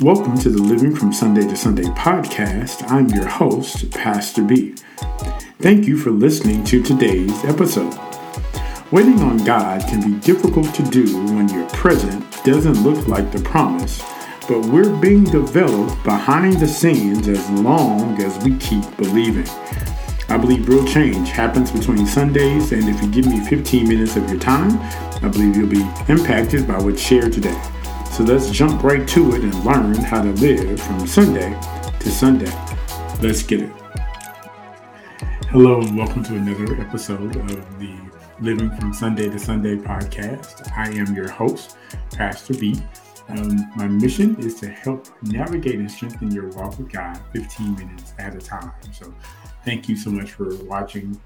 Welcome to the Living from Sunday to Sunday podcast. I'm your host, Pastor B. Thank you for listening to today's episode. Waiting on God can be difficult to do when your present doesn't look like the promise, but we're being developed behind the scenes as long as we keep believing. I believe real change happens between Sundays, and if you give me 15 minutes of your time, I believe you'll be impacted by what's shared today. So let's jump right to it and learn how to live from Sunday to Sunday. Let's get it. Hello, and welcome to another episode of the Living from Sunday to Sunday podcast. I am your host, Pastor B. Um, my mission is to help navigate and strengthen your walk with God 15 minutes at a time. So Thank you so much for watching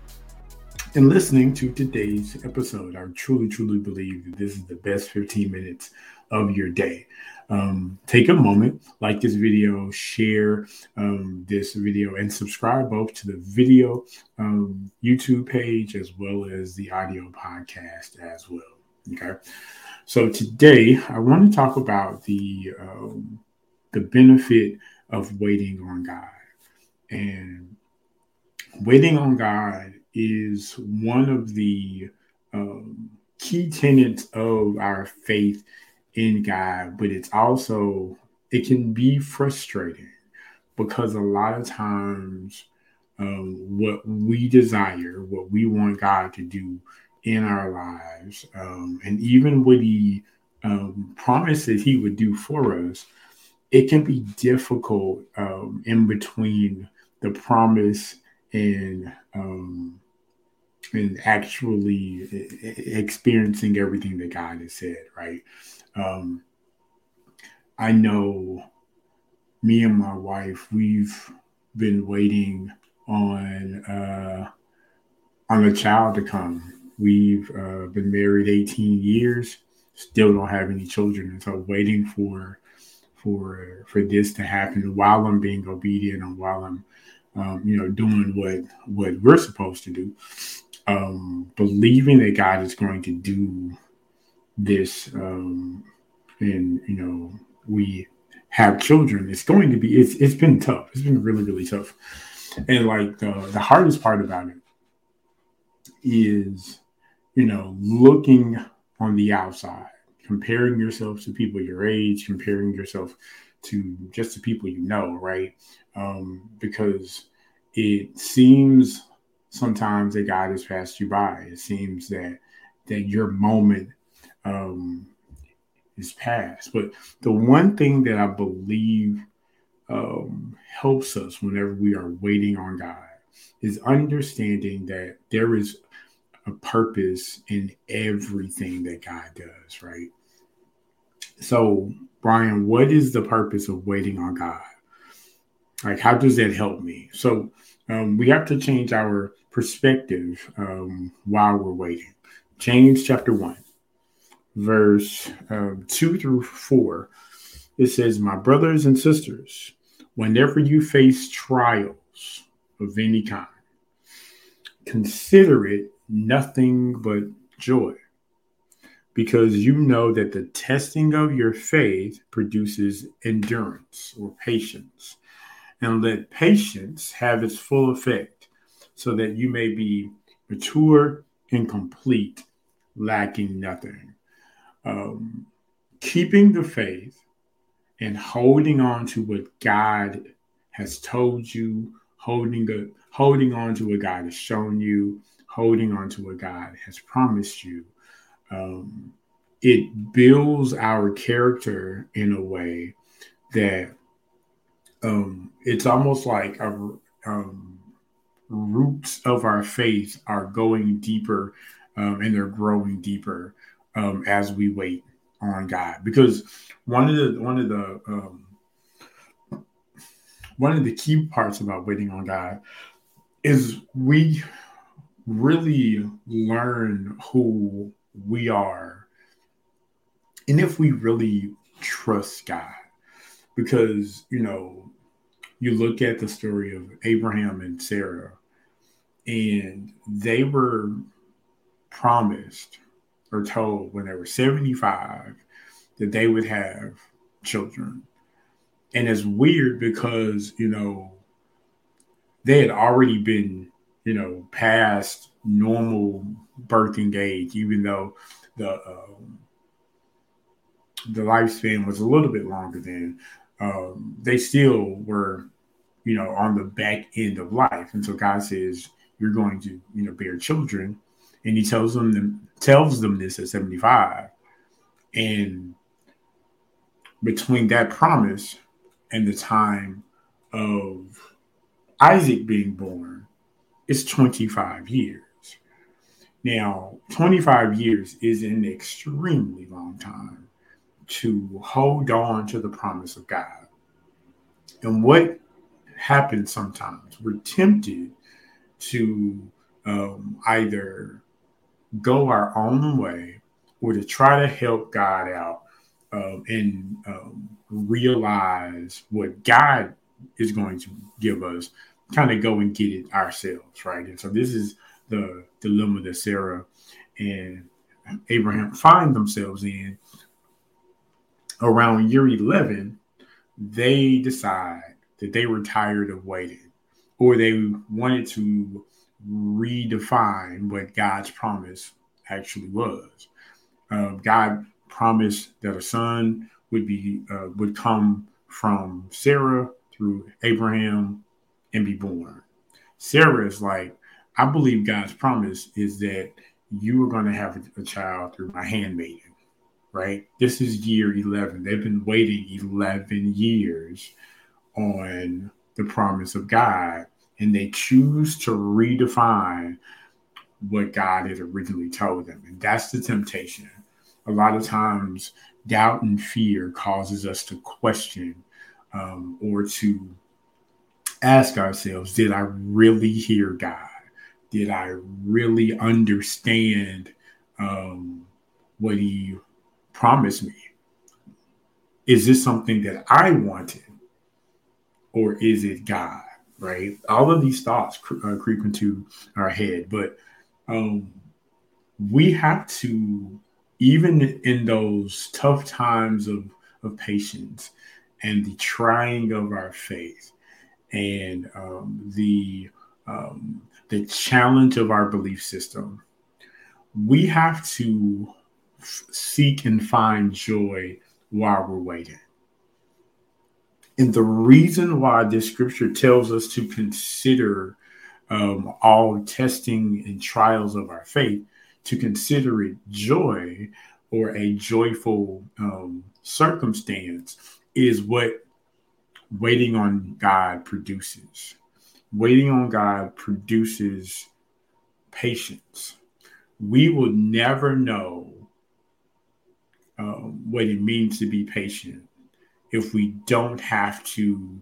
and listening to today's episode. I truly, truly believe that this is the best 15 minutes of your day. Um, take a moment, like this video, share um, this video, and subscribe both to the video um, YouTube page as well as the audio podcast as well. Okay. So today I want to talk about the um, the benefit of waiting on God and waiting on God is one of the um, key tenets of our faith in God, but it's also it can be frustrating because a lot of times um, what we desire, what we want God to do in our lives, um, and even what He um, promises He would do for us, it can be difficult um, in between the promise and um, and actually experiencing everything that God has said, right? Um, I know me and my wife, we've been waiting on uh, on a child to come. We've uh, been married 18 years, still don't have any children, and so waiting for for for this to happen while I'm being obedient and while I'm um, you know, doing what what we're supposed to do, um, believing that God is going to do this, um, and you know, we have children. It's going to be. It's it's been tough. It's been really really tough, and like the the hardest part about it is, you know, looking on the outside, comparing yourself to people your age, comparing yourself to just the people you know, right? Um, because it seems sometimes that God has passed you by. It seems that that your moment um, is past. But the one thing that I believe um, helps us whenever we are waiting on God is understanding that there is a purpose in everything that God does, right? So Brian, what is the purpose of waiting on God? Like, how does that help me? So, um, we have to change our perspective um, while we're waiting. James chapter 1, verse um, 2 through 4, it says, My brothers and sisters, whenever you face trials of any kind, consider it nothing but joy because you know that the testing of your faith produces endurance or patience. And let patience have its full effect, so that you may be mature and complete, lacking nothing. Um, keeping the faith and holding on to what God has told you, holding a, holding on to what God has shown you, holding on to what God has promised you um, it builds our character in a way that um, it's almost like a, um, roots of our faith are going deeper um, and they're growing deeper um, as we wait on God. Because one of the one of the um, one of the key parts about waiting on God is we really learn who we are and if we really trust God. Because, you know, you look at the story of Abraham and Sarah, and they were promised or told when they were 75 that they would have children. and it's weird because you know they had already been you know past normal birthing age, even though the um, the lifespan was a little bit longer than um, they still were you know on the back end of life, and so God says you're going to you know bear children, and He tells them tells them this at 75, and between that promise and the time of Isaac being born, it's 25 years. Now, 25 years is an extremely long time to hold on to the promise of God. And what happens sometimes, we're tempted to um, either go our own way or to try to help God out um, and um, realize what God is going to give us, kind of go and get it ourselves, right? And so this is the dilemma that Sarah and Abraham find themselves in. Around year 11, they decide that they were tired of waiting or they wanted to redefine what God's promise actually was. Uh, God promised that a son would be uh, would come from Sarah through Abraham and be born. Sarah is like, I believe God's promise is that you are going to have a, child through my handmaiden, right? This is year 11. They've been waiting 11 years on the promise of God, and they choose to redefine what God had originally told them. And that's the temptation. A lot of times, doubt and fear causes us to question um, or to ask ourselves, did I really hear God? Did I really understand um, what He promised me? Is this something that I wanted? Or is it God? Right? All of these thoughts cre- uh, creep into our head, but um, we have to even in those tough times of, of patience and the trying of our faith and um, the um, the challenge of our belief system, we have to f- seek and find joy while we're waiting. And the reason why this scripture tells us to consider um, all testing and trials of our faith to consider it joy or a joyful um, circumstance is what waiting on God produces. Waiting on God produces patience. We will never know um, what it means to be patient if we don't have to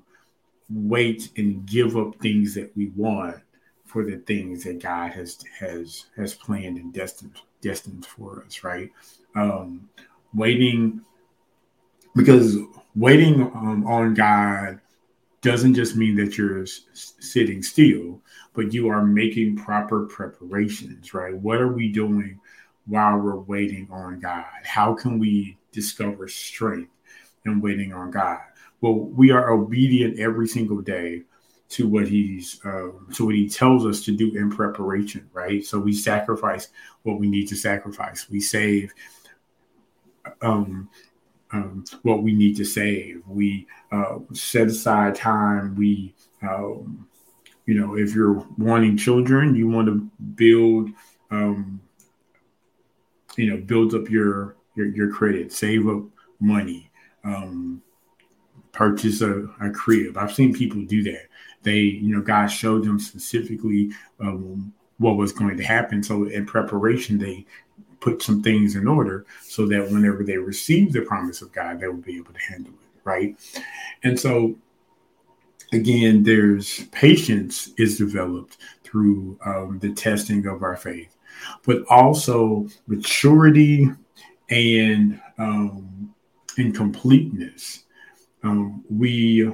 wait and give up things that we want for the things that God has has has planned and destined destined for us, right? Um, waiting because waiting um, on God doesn't just mean that you're s- sitting still, but you are making proper preparations, right? What are we doing while we're waiting on God? How can we discover strength in waiting on God? Well, we are obedient every single day to what he's um, to what he tells us to do in preparation right? So we sacrifice what we need to sacrifice. We save um, um, what we need to save. We uh, set aside time. We um, you know if you're wanting children you want to build um, you know build up your your, your credit. Save up money um, purchase a, a crib i've seen people do that they, you know, God showed them specifically um, what was going to happen. So in preparation, they put some things in order so that whenever they receive the promise of God, they will be able to handle it, right? And so again, there's patience is developed through um, the testing of our faith, but also maturity and um, and completeness. Um, we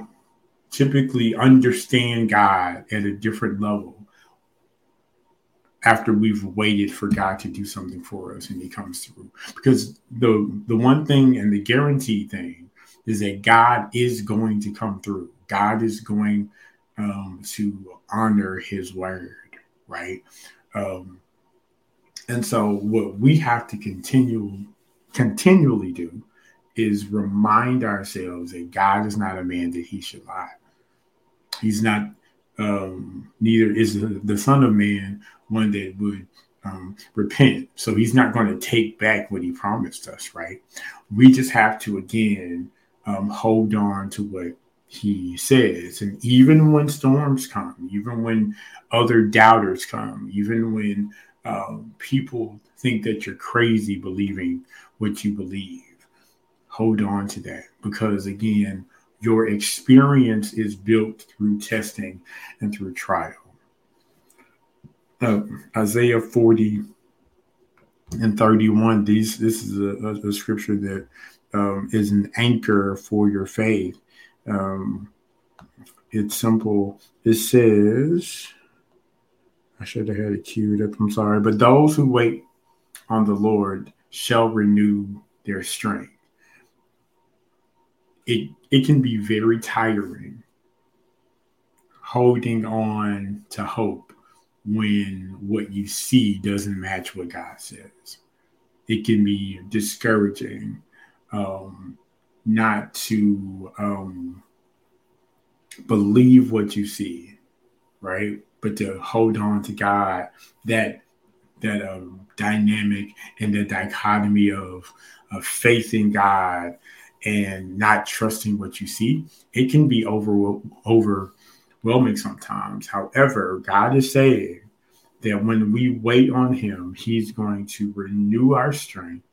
typically understand God at a different level after we've waited for God to do something for us and he comes through. Because the the one thing and the guaranteed thing is that God is going to come through. God is going um, to honor His word, right? Um, and so, what we have to continue continually do is remind ourselves that God is not a man that He should lie. He's not. Um, neither is the, Son of Man one that would um, repent. So he's not going to take back what he promised us, right? We just have to, again, um, hold on to what he says. And even when storms come, even when other doubters come, even when um, people think that you're crazy believing what you believe, hold on to that because, again, your experience is built through testing and through trial. Uh, Isaiah 40 and 31, these this is a, a scripture that um, is an anchor for your faith. Um, it's simple. It says, I should have had it queued up. I'm sorry. But those who wait on the Lord shall renew their strength. It, it can be very tiring holding on to hope when what you see doesn't match what God says. It can be discouraging um, not to um, believe what you see, right? But to hold on to God, that that um, dynamic and the dichotomy of of faith in God and not trusting what you see, it can be over overwhelming sometimes. However, God is saying that when we wait on Him, He's going to renew our strength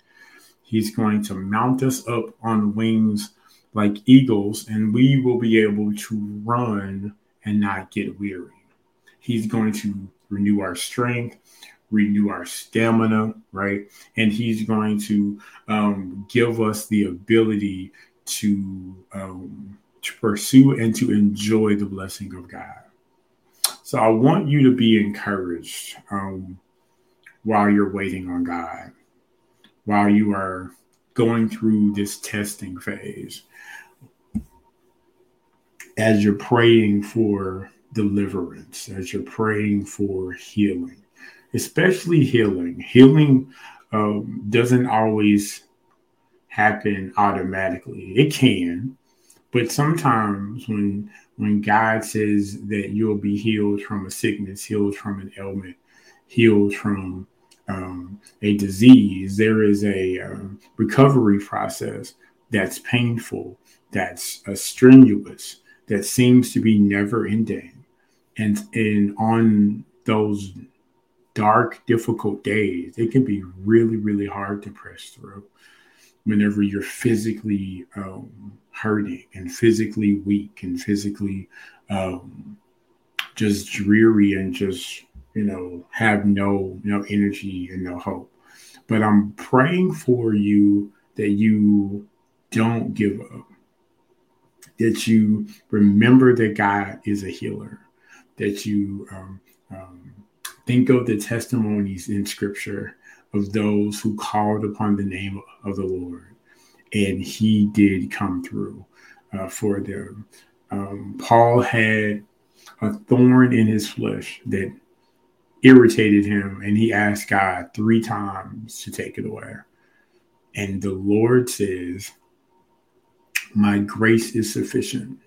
He's going to mount us up on wings like eagles, and we will be able to run and not get weary. He's going to renew our strength, renew our stamina, right? And He's going to um, give us the ability to, um, to pursue and to enjoy the blessing of God. So I want you to be encouraged um, while you're waiting on God while you are going through this testing phase as you're praying for deliverance, as you're praying for healing, especially healing. Healing um, doesn't always happen automatically. It can, but sometimes when when God says that you'll be healed from a sickness, healed from an ailment, healed from um, a disease, there is a um, recovery process that's painful, that's uh, strenuous, that seems to be never ending. And, and on those dark, difficult days, it can be really, really hard to press through whenever you're physically um, hurting and physically weak and physically um, just dreary and just you know, have no no energy and no hope. But I'm praying for you that you don't give up. That you remember that God is a healer. That you um, um, think of the testimonies in Scripture of those who called upon the name of the Lord, and He did come through uh, for them. Um, Paul had a thorn in his flesh that irritated him and he asked God three times to take it away. And the Lord says, My grace is sufficient.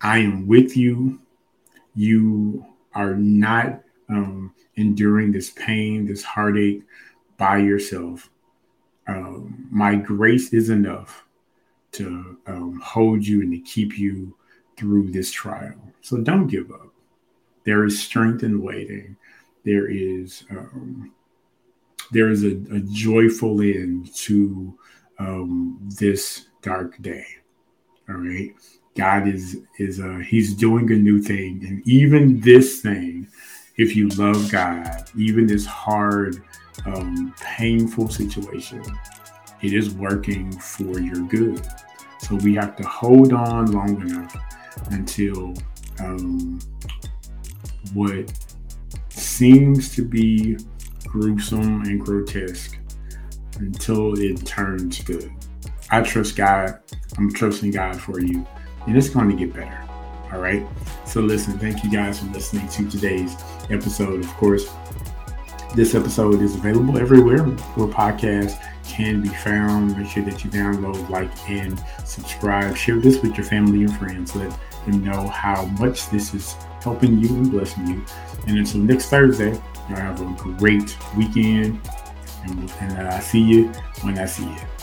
I am with you. You are not um, enduring this pain, this heartache by yourself. Um, my grace is enough to um, hold you and to keep you through this trial. So don't give up. There is strength in waiting. There is um, there is a, a, joyful end to um, this dark day. All right, God is is uh, He's doing a new thing, and even this thing, if you love God, even this hard, um, painful situation, it is working for your good. So we have to hold on long enough until um, what seems to be gruesome and grotesque until it turns good. I trust God. I'm trusting God for you, and it's going to get better. All right. So listen, thank you guys for listening to today's episode. Of course, this episode is available everywhere where podcasts can be found. Make sure that you download, like, and subscribe. Share this with your family and friends. Let them know how much this is helping you and blessing you. And until next Thursday, y'all have a great weekend. And, I see you when I see you.